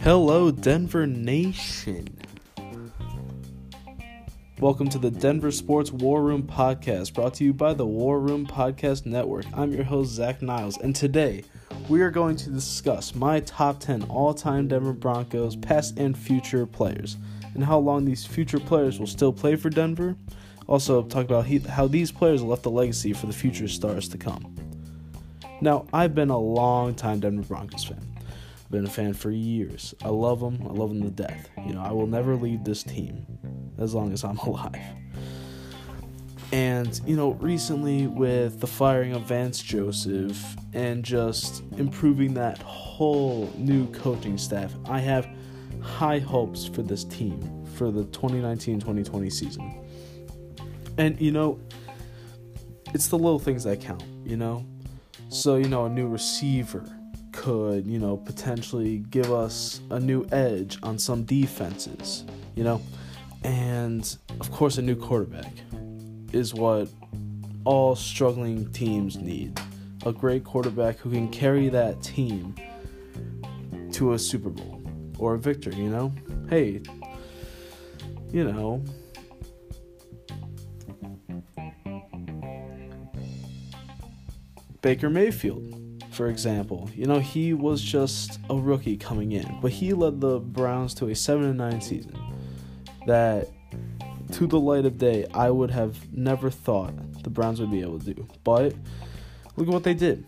Hello, Denver Nation. Welcome to the Denver Sports War Room Podcast, brought to you by the War Room Podcast Network. I'm your host, Zach Niles, and today we are going to discuss my top 10 all time Denver Broncos past and future players, and how long these future players will still play for Denver. Also, talk about how these players left a legacy for the future stars to come. Now, I've been a long time Denver Broncos fan. I've been a fan for years. I love them. I love them to death. You know, I will never leave this team as long as I'm alive. And, you know, recently with the firing of Vance Joseph and just improving that whole new coaching staff, I have high hopes for this team for the 2019 2020 season. And, you know, it's the little things that count, you know? So, you know, a new receiver could, you know, potentially give us a new edge on some defenses, you know? And of course, a new quarterback is what all struggling teams need. A great quarterback who can carry that team to a Super Bowl or a victory, you know? Hey, you know, Baker Mayfield, for example. You know, he was just a rookie coming in, but he led the Browns to a 7 9 season that to the light of day I would have never thought the Browns would be able to do. But look at what they did.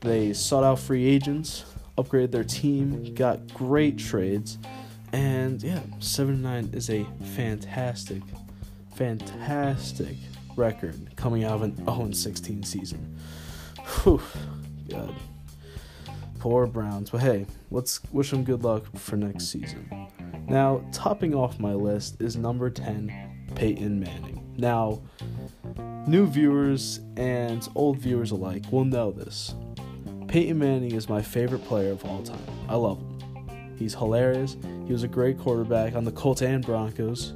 They sought out free agents, upgraded their team, got great trades, and yeah, 7 9 is a fantastic, fantastic record coming out of an 0 16 season. Whew, God. Poor Browns. But hey, let's wish them good luck for next season. Now, topping off my list is number 10, Peyton Manning. Now, new viewers and old viewers alike will know this. Peyton Manning is my favorite player of all time. I love him. He's hilarious. He was a great quarterback on the Colts and Broncos,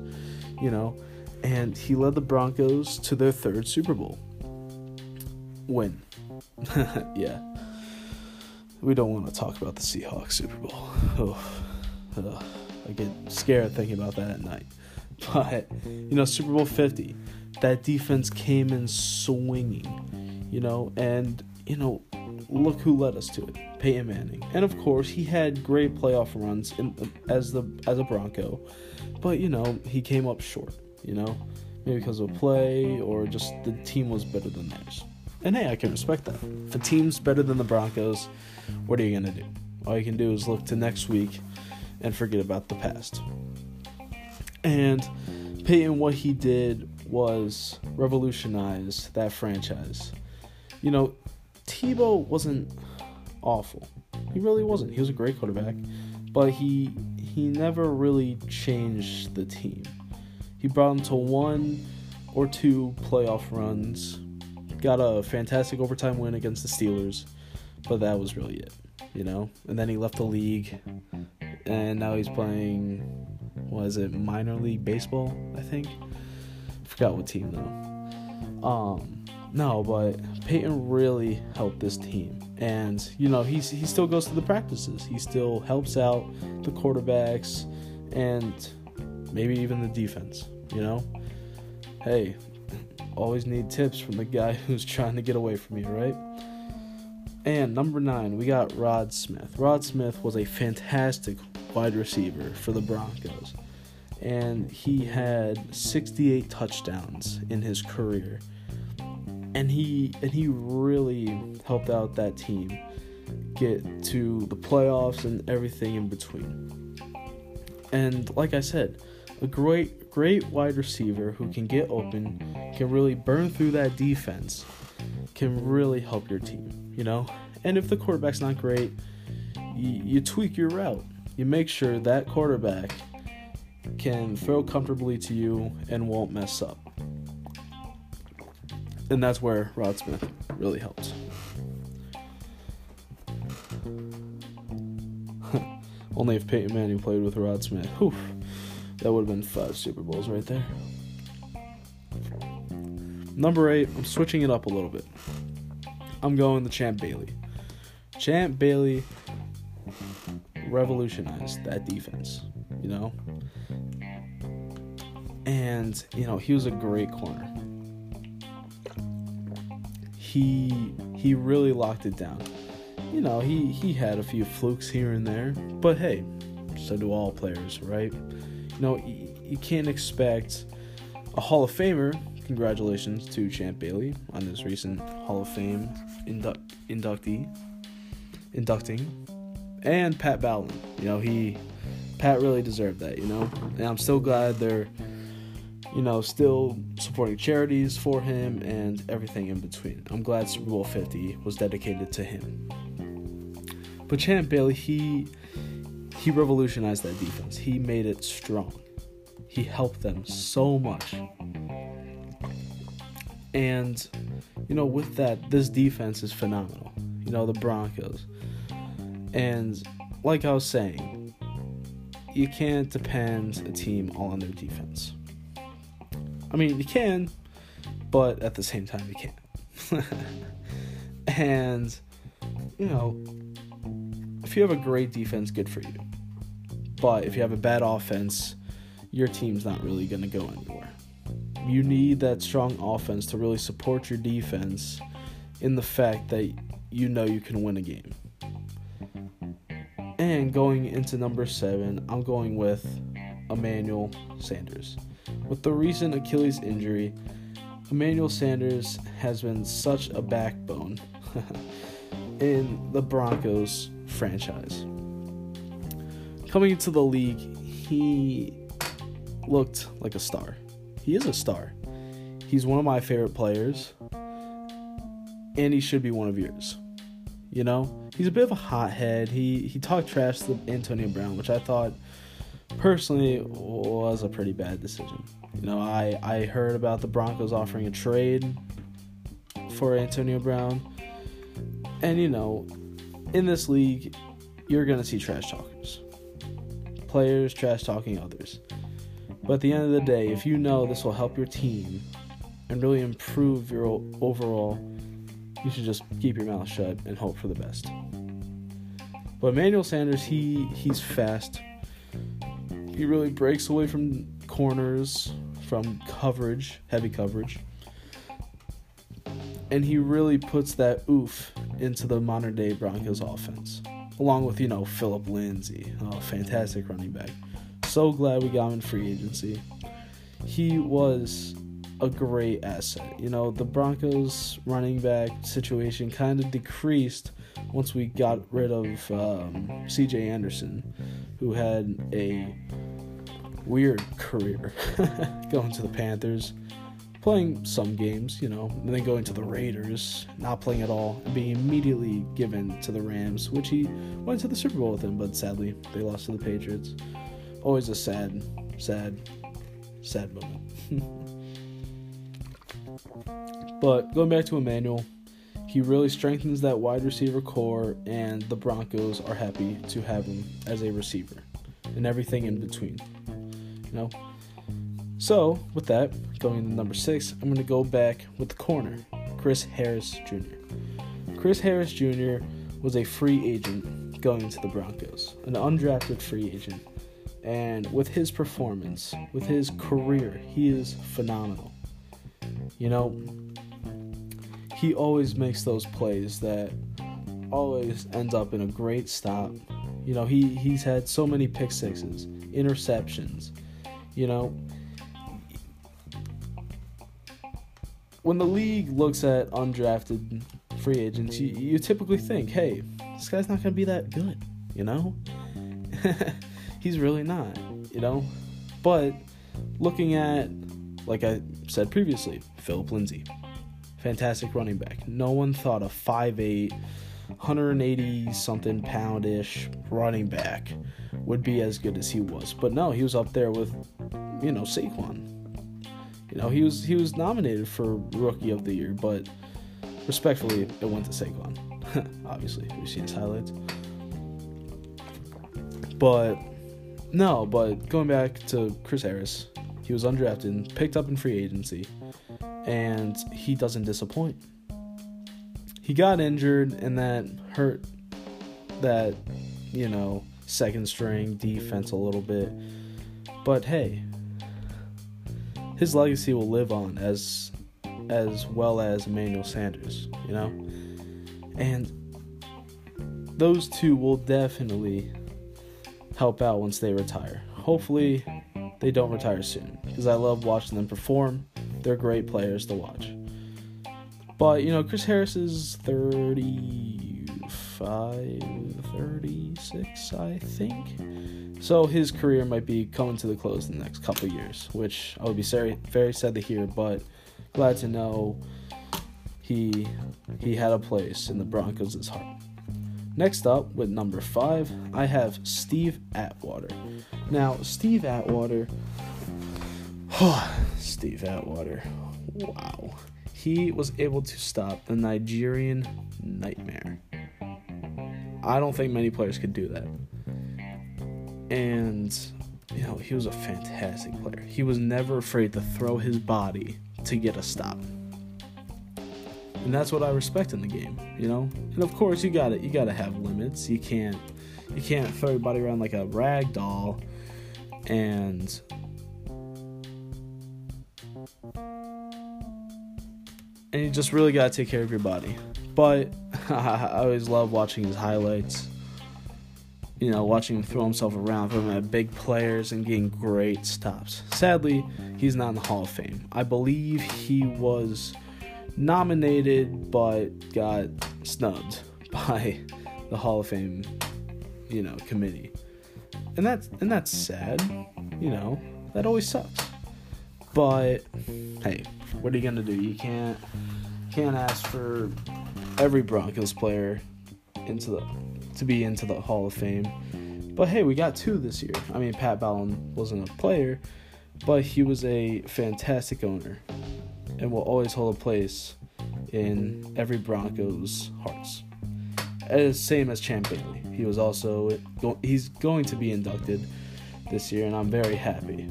you know, and he led the Broncos to their third Super Bowl win. yeah. We don't want to talk about the Seahawks Super Bowl. Oh, uh, I get scared thinking about that at night. But, you know, Super Bowl 50, that defense came in swinging, you know, and, you know, look who led us to it Peyton Manning. And of course, he had great playoff runs in, as the as a Bronco, but, you know, he came up short, you know, maybe because of a play or just the team was better than theirs. And hey, I can respect that. If a team's better than the Broncos, what are you going to do? All you can do is look to next week and forget about the past. And Peyton, what he did was revolutionize that franchise. You know, Tebow wasn't awful. He really wasn't. He was a great quarterback, but he he never really changed the team. He brought them to one or two playoff runs, got a fantastic overtime win against the Steelers, but that was really it, you know. And then he left the league, and now he's playing. Was it minor league baseball? I think. Forgot what team though. Um, no, but Peyton really helped this team, and you know he's he still goes to the practices. He still helps out the quarterbacks, and maybe even the defense. You know, hey, always need tips from the guy who's trying to get away from you, right? And number nine, we got Rod Smith. Rod Smith was a fantastic wide receiver for the Broncos, and he had 68 touchdowns in his career. And he and he really helped out that team get to the playoffs and everything in between. And like I said, a great great wide receiver who can get open, can really burn through that defense, can really help your team, you know? And if the quarterback's not great, you, you tweak your route. You make sure that quarterback can throw comfortably to you and won't mess up. And that's where Rod Smith really helps. Only if Peyton Manning played with Rod Smith. Whew. That would have been five Super Bowls right there. Number eight, I'm switching it up a little bit. I'm going the Champ Bailey. Champ Bailey revolutionized that defense, you know? And, you know, he was a great corner. He he really locked it down. You know, he he had a few flukes here and there, but hey, so do all players, right? You know, you, can't expect a Hall of Famer. Congratulations to Champ Bailey on his recent Hall of Fame indu- inductee, inducting, and Pat Bowlen. You know, he Pat really deserved that. You know, and I'm still glad they're you know, still supporting charities for him and everything in between. I'm glad Super Bowl 50 was dedicated to him. But Champ Bailey, he he revolutionized that defense. He made it strong. He helped them so much. And you know, with that, this defense is phenomenal. You know, the Broncos. And like I was saying, you can't depend a team all on their defense I mean, you can, but at the same time, you can't. and, you know, if you have a great defense, good for you. But if you have a bad offense, your team's not really going to go anywhere. You need that strong offense to really support your defense in the fact that you know you can win a game. And going into number seven, I'm going with Emmanuel Sanders. With the recent Achilles injury, Emmanuel Sanders has been such a backbone in the Broncos franchise. Coming into the league, he looked like a star. He is a star. He's one of my favorite players, and he should be one of yours. You know, he's a bit of a hothead. He he talked trash to Antonio Brown, which I thought personally was a pretty bad decision. You know, I I heard about the Broncos offering a trade for Antonio Brown. And you know, in this league, you're to see trash talkers. Players trash talking others. But at the end of the day, if you know this will help your team and really improve your overall, you should just keep your mouth shut and hope for the best. But Emmanuel Sanders, he he's fast, he really breaks away from corners, from coverage, heavy coverage. And he really puts that oof into the modern day Broncos offense. Along with, you know, Phillip Lindsay, fantastic running back. So glad we got him in free agency. He was a great asset. You know, the Broncos running back situation kind of decreased once we got rid of um, CJ Anderson, who had a weird career going to the Panthers, playing some games, you know, and then going to the Raiders, not playing at all, and being immediately given to the Rams, which he went to the Super Bowl with them, but sadly they lost to the Patriots. Always a sad, sad, sad moment. but going back to Emmanuel, he really strengthens that wide receiver core, and the Broncos are happy to have him as a receiver and everything in between. You know? So, with that, going to number six, I'm going to go back with the corner, Chris Harris Jr. Chris Harris Jr. was a free agent going into the Broncos, an undrafted free agent. And with his performance, with his career, he is phenomenal. You know, he always makes those plays that always ends up in a great stop. You know, he, he's had so many pick sixes, interceptions, you know, when the league looks at undrafted free agents, you, you typically think, hey, this guy's not going to be that good, you know? He's really not, you know? But looking at, like I said previously, Phillip Lindsay, fantastic running back. No one thought a 5'8, 180 something poundish running back would be as good as he was. But no, he was up there with, you know, Saquon. You know, he was he was nominated for Rookie of the Year, but respectfully, it went to Saquon. Obviously, we've seen his highlights. But no, but going back to Chris Harris, he was undrafted, picked up in free agency, and he doesn't disappoint. He got injured, and that hurt that, you know, second string defense a little bit. But hey, his legacy will live on as as well as Emmanuel Sanders, you know? And those two will definitely help out once they retire. Hopefully, they don't retire soon because I love watching them perform. They're great players to watch. But, you know, Chris Harris is 35, 36, I think. So his career might be coming to the close in the next couple years, which I would be very, very sad to hear, but glad to know he he had a place in the Broncos' heart. Next up, with number five, I have Steve Atwater. Now, Steve Atwater, Steve Atwater, wow. He was able to stop the Nigerian nightmare. I don't think many players could do that. And, you know, he was a fantastic player. He was never afraid to throw his body to get a stop and that's what I respect in the game, you know. And of course, you got to you got to have limits. You can't you can't throw your body around like a rag doll, and and you just really got to take care of your body. But I always love watching his highlights. You know, watching him throw himself around, throwing at big players, and getting great stops. Sadly, he's not in the Hall of Fame. I believe he was nominated but got snubbed by the Hall of Fame, you know, committee. And that's and that's sad, you know. That always sucks. But hey, what are you gonna do? You can't can't ask for every Broncos player into the to be into the Hall of Fame. But hey, we got two this year. I mean, Pat Bowlen wasn't a player, but he was a fantastic owner and will always hold a place in every Broncos' hearts. As same as Champ Bailey. He was also he's going to be inducted this year, and I'm very happy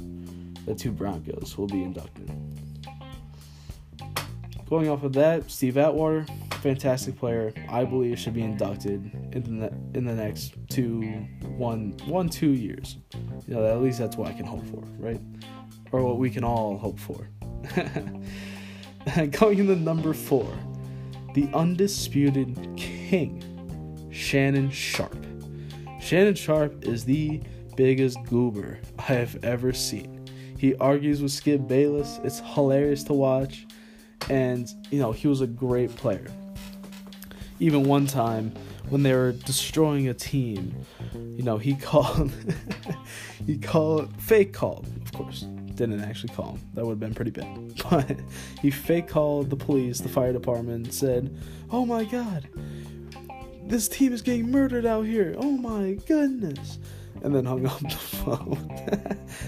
the two Broncos will be inducted. Going off of that, Steve Atwater, fantastic player. I believe should be inducted in the in the next two one one two years. You know, at least that's what I can hope for, right? Or what we can all hope for. Going into number four, the undisputed king, Shannon Sharpe. Shannon Sharpe is the biggest goober I have ever seen. He argues with Skip Bayless. It's hilarious to watch. And, you know, he was a great player. Even one time when they were destroying a team, you know, he called, he called, fake called, of course, didn't actually call him. That would have been pretty bad. But he fake called the police, the fire department, said, Oh my god, this team is getting murdered out here. Oh my goodness. And then hung up the phone.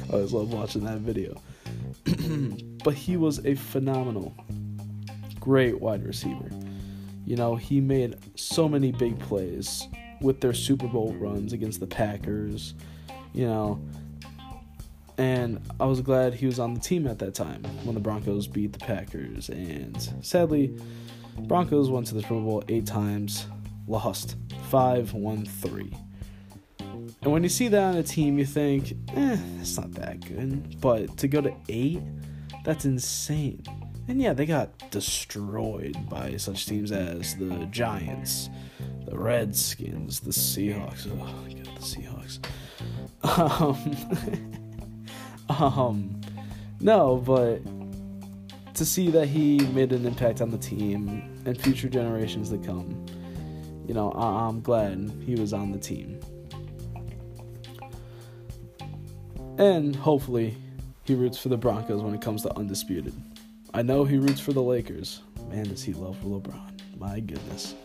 I always love watching that video. but he was a phenomenal, great wide receiver. You know, he made so many big plays with their Super Bowl runs against the Packers. You know, and I was glad he was on the team at that time when the Broncos beat the Packers. And sadly, Broncos went to the Super Bowl eight times, lost 5 1 3. And when you see that on a team, you think, eh, it's not that good. But to go to eight, that's insane. And yeah, they got destroyed by such teams as the Giants, the Redskins, the Seahawks. Oh, the Seahawks. Um, Um, no, but to see that he made an impact on the team and future generations to come, you know, I- I'm glad he was on the team. And hopefully, he roots for the Broncos when it comes to undisputed. I know he roots for the Lakers. Man, does he love LeBron? My goodness.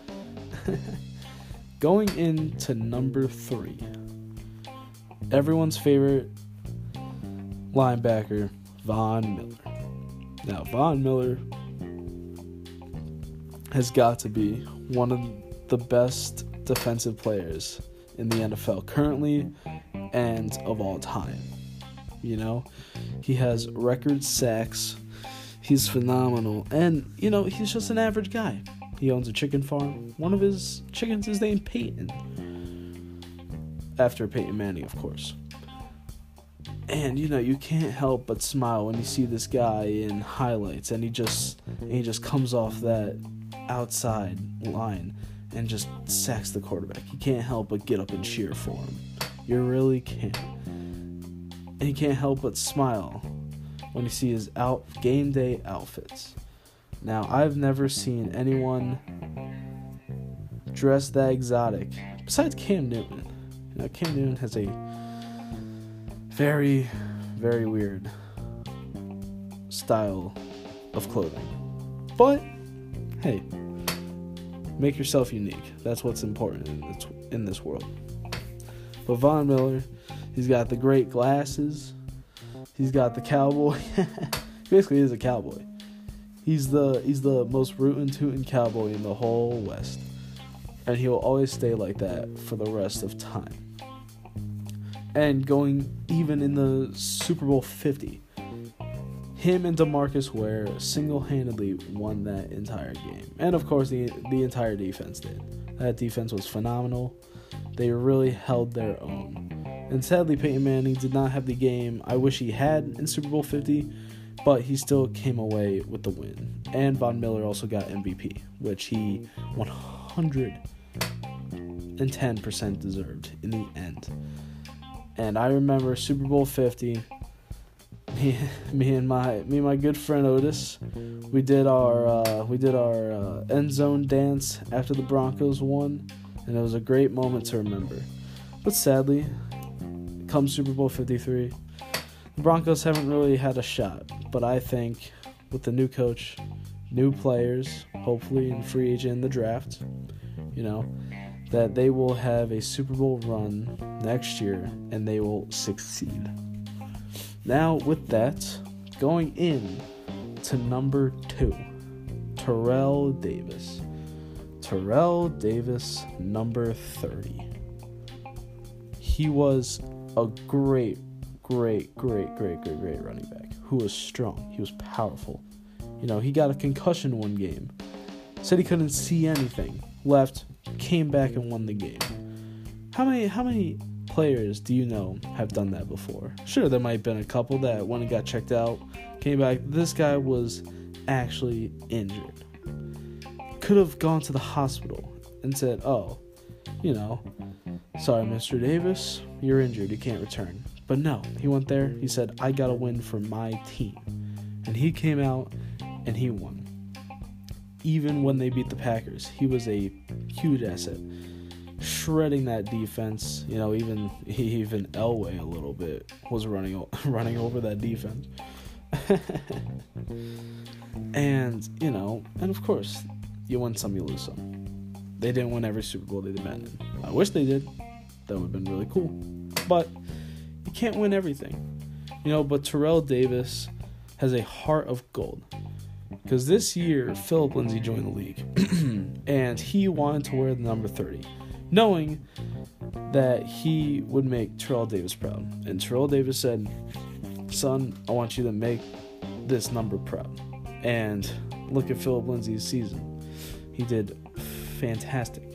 Going into number three, everyone's favorite linebacker Von Miller. Now, Von Miller has got to be one of the best defensive players in the NFL currently and of all time. You know, he has record sacks. He's phenomenal. And, you know, he's just an average guy. He owns a chicken farm. One of his chickens is named Peyton. after Peyton Manning, of course. And you know, you can't help but smile when you see this guy in highlights and he just and he just comes off that outside line and just sacks the quarterback. You can't help but get up and cheer for him. You really can't. And you can't help but smile when you see his out game day outfits. Now, I've never seen anyone dress that exotic besides Cam Newton. Know, Cam Newton has a very, very weird style of clothing. But hey, make yourself unique. That's what's important in this, in this world. But Von Miller, he's got the great glasses. He's got the cowboy. Basically, he's a cowboy. He's the he's the most rootin' tootin' cowboy in the whole West, and he will always stay like that for the rest of time and going even in the Super Bowl 50. Him and DeMarcus Ware single-handedly won that entire game. And of course the the entire defense did. That defense was phenomenal. They really held their own. And sadly Peyton Manning did not have the game I wish he had in Super Bowl 50, but he still came away with the win. And Von Miller also got MVP, which he 110% deserved in the end. And I remember Super Bowl 50. Me, me and my me and my good friend Otis, we did our uh, we did our uh, end zone dance after the Broncos won, and it was a great moment to remember. But sadly, come Super Bowl 53, the Broncos haven't really had a shot. But I think with the new coach, new players, hopefully in free agent in the draft, you know, that they will have a Super Bowl run next year and they will succeed. Now, with that, going in to number two, Terrell Davis. Terrell Davis, number 30. He was a great, great, great, great, great, great running back who was strong. He was powerful. You know, he got a concussion one game. Said he couldn't see anything. Left, came back and won the game. How many how many players do you know have done that before? Sure, there might have been a couple that when and got checked out, came back. This guy was actually injured. Could have gone to the hospital and said, "Oh, you know, sorry, Mr. Davis, you're injured. You can't return." But no, he went there. He said, "I got to win for my team," and he came out and he won even when they beat the Packers. He was a huge asset, shredding that defense. You know, even even Elway a little bit was running running over that defense. and you know, and of course, you win some, you lose some. They didn't win every Super Bowl they demanded. I wish they did. That would have been really cool. But you can't win everything. You know, but Terrell Davis has a heart of gold. Because this year, Phillip Lindsay joined the league, and he wanted to wear the number 30, knowing that he would make Terrell Davis proud. And Terrell Davis said, Son, I want you to make this number proud. And look at Phillip Lindsay's season. He did fantastic.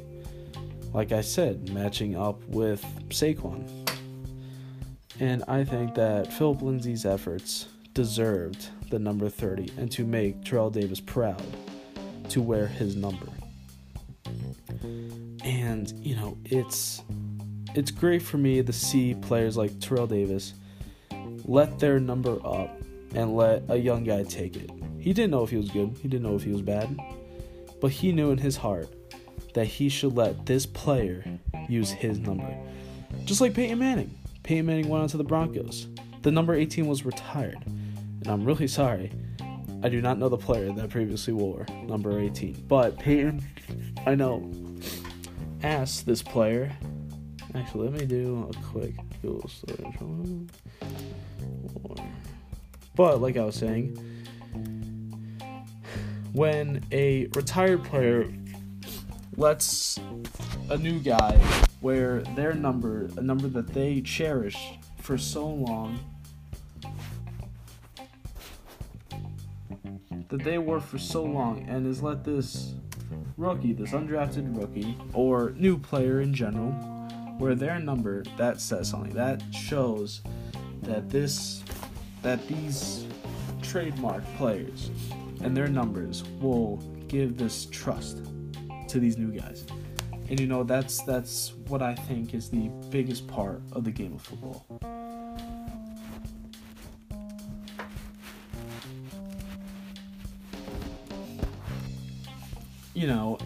Like I said, matching up with Saquon. And I think that Phillip Lindsay's efforts deserved the number 30 and to make Terrell Davis proud to wear his number. And, you know, it's it's great for me to see players like Terrell Davis let their number up and let a young guy take it. He didn't know if he was good, he didn't know if he was bad, but he knew in his heart that he should let this player use his number. Just like Peyton Manning. Peyton Manning went on to the Broncos. The number 18 was retired and I'm really sorry. I do not know the player that previously wore number 18. But Peyton, I know, asked this player. Actually, let me do a quick Google search. But, like I was saying, when a retired player lets a new guy wear their number, a number that they cherish for so long, that they wore for so long and has let this rookie, this undrafted rookie, or new player in general, wear their number that says something that shows that this that these trademark players and their numbers will give this trust to these new guys. And you know that's that's what I think is the biggest part of the game of football. You know,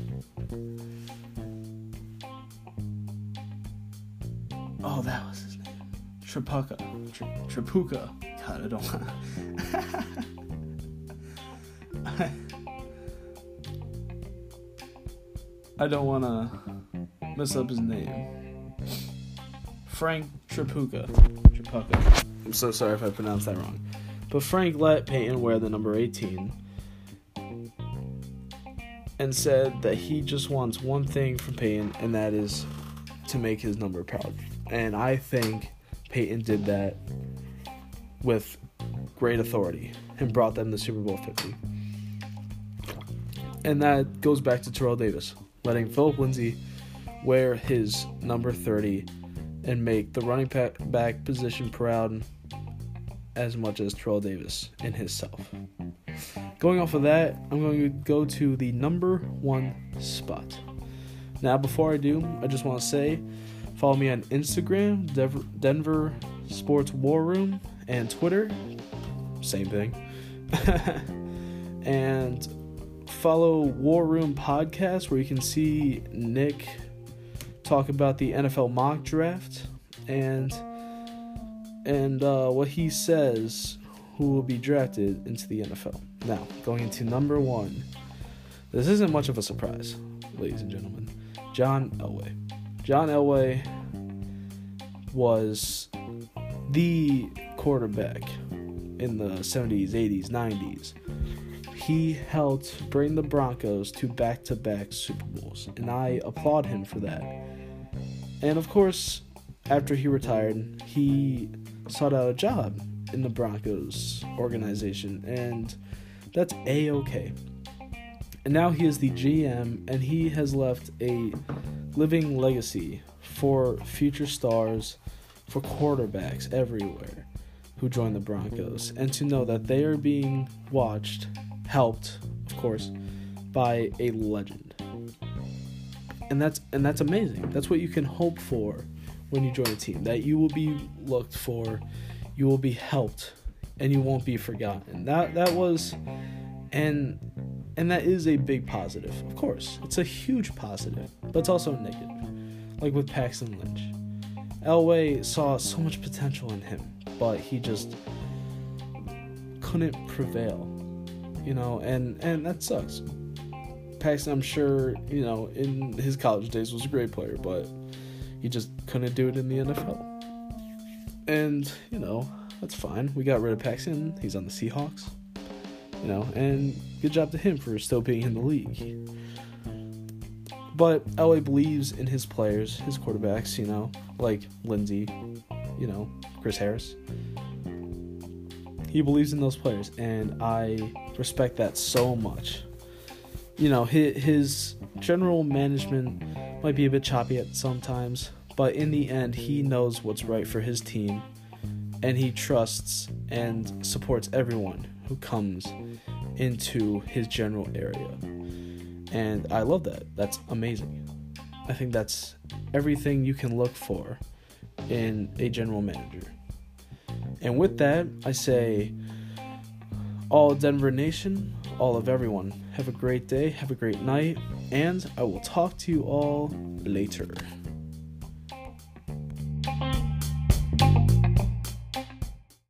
oh, that was his name, Tripucka, Tripucka. God, I don't. I don't want to mess up his name. Frank Tripucka. I'm so sorry if I pronounced that wrong. But Frank let Peyton wear the number 18 and said that he just wants one thing from Peyton, and that is to make his number proud. And I think Peyton did that with great authority and brought them to Super Bowl 50. And that goes back to Terrell Davis letting Phillip Lindsay wear his number 30 and make the running back position proud as much as Terrell Davis in himself. Going off of that, I'm going to go to the number one spot. Now, before I do, I just want to say follow me on Instagram, Denver Sports War Room, and Twitter, same thing. and follow War Room Podcast, where you can see Nick talk about the NFL mock draft and and uh, what he says who will be drafted into the NFL. Now, going into number one, this isn't much of a surprise, ladies and gentlemen. John Elway. John Elway was the quarterback in the 70s, 80s, 90s he helped bring the Broncos to back to back Super Bowls, and I applaud him for that. And of course, after he retired, he sought out a job in the Broncos organization, and that's a okay. And now he is the GM, and he has left a living legacy for future stars, for quarterbacks everywhere who join the Broncos, and to know that they are being watched helped, of course, by a legend. And that's and that's amazing. That's what you can hope for when you join a team. That you will be looked for, you will be helped, and you won't be forgotten. That that was and and that is a big positive. Of course. It's a huge positive, but it's also negative. Like with Paxton Lynch. Elway saw so much potential in him, but he just couldn't prevail you know, and and that sucks. Paxton, I'm sure, you know, in his college days was a great player, but he just couldn't do it in the NFL. And you know, that's fine. We got rid of Paxton. He's on the Seahawks. You know, and good job to him for still being in the league. But Elway believes in his players, his quarterbacks, you know, like Lindsay, you know, Chris Harris. He believes in those players, and I respect that so much. You know, his, his general management might be a bit choppy at sometimes, but in the end, he knows what's right for his team, and he trusts and supports everyone who comes into his general area. And I love that. That's amazing. I think that's everything you can look for in a general manager. And with that, I say, all Denver Nation, all of everyone, have a great day, have a great night, and I will talk to you all later.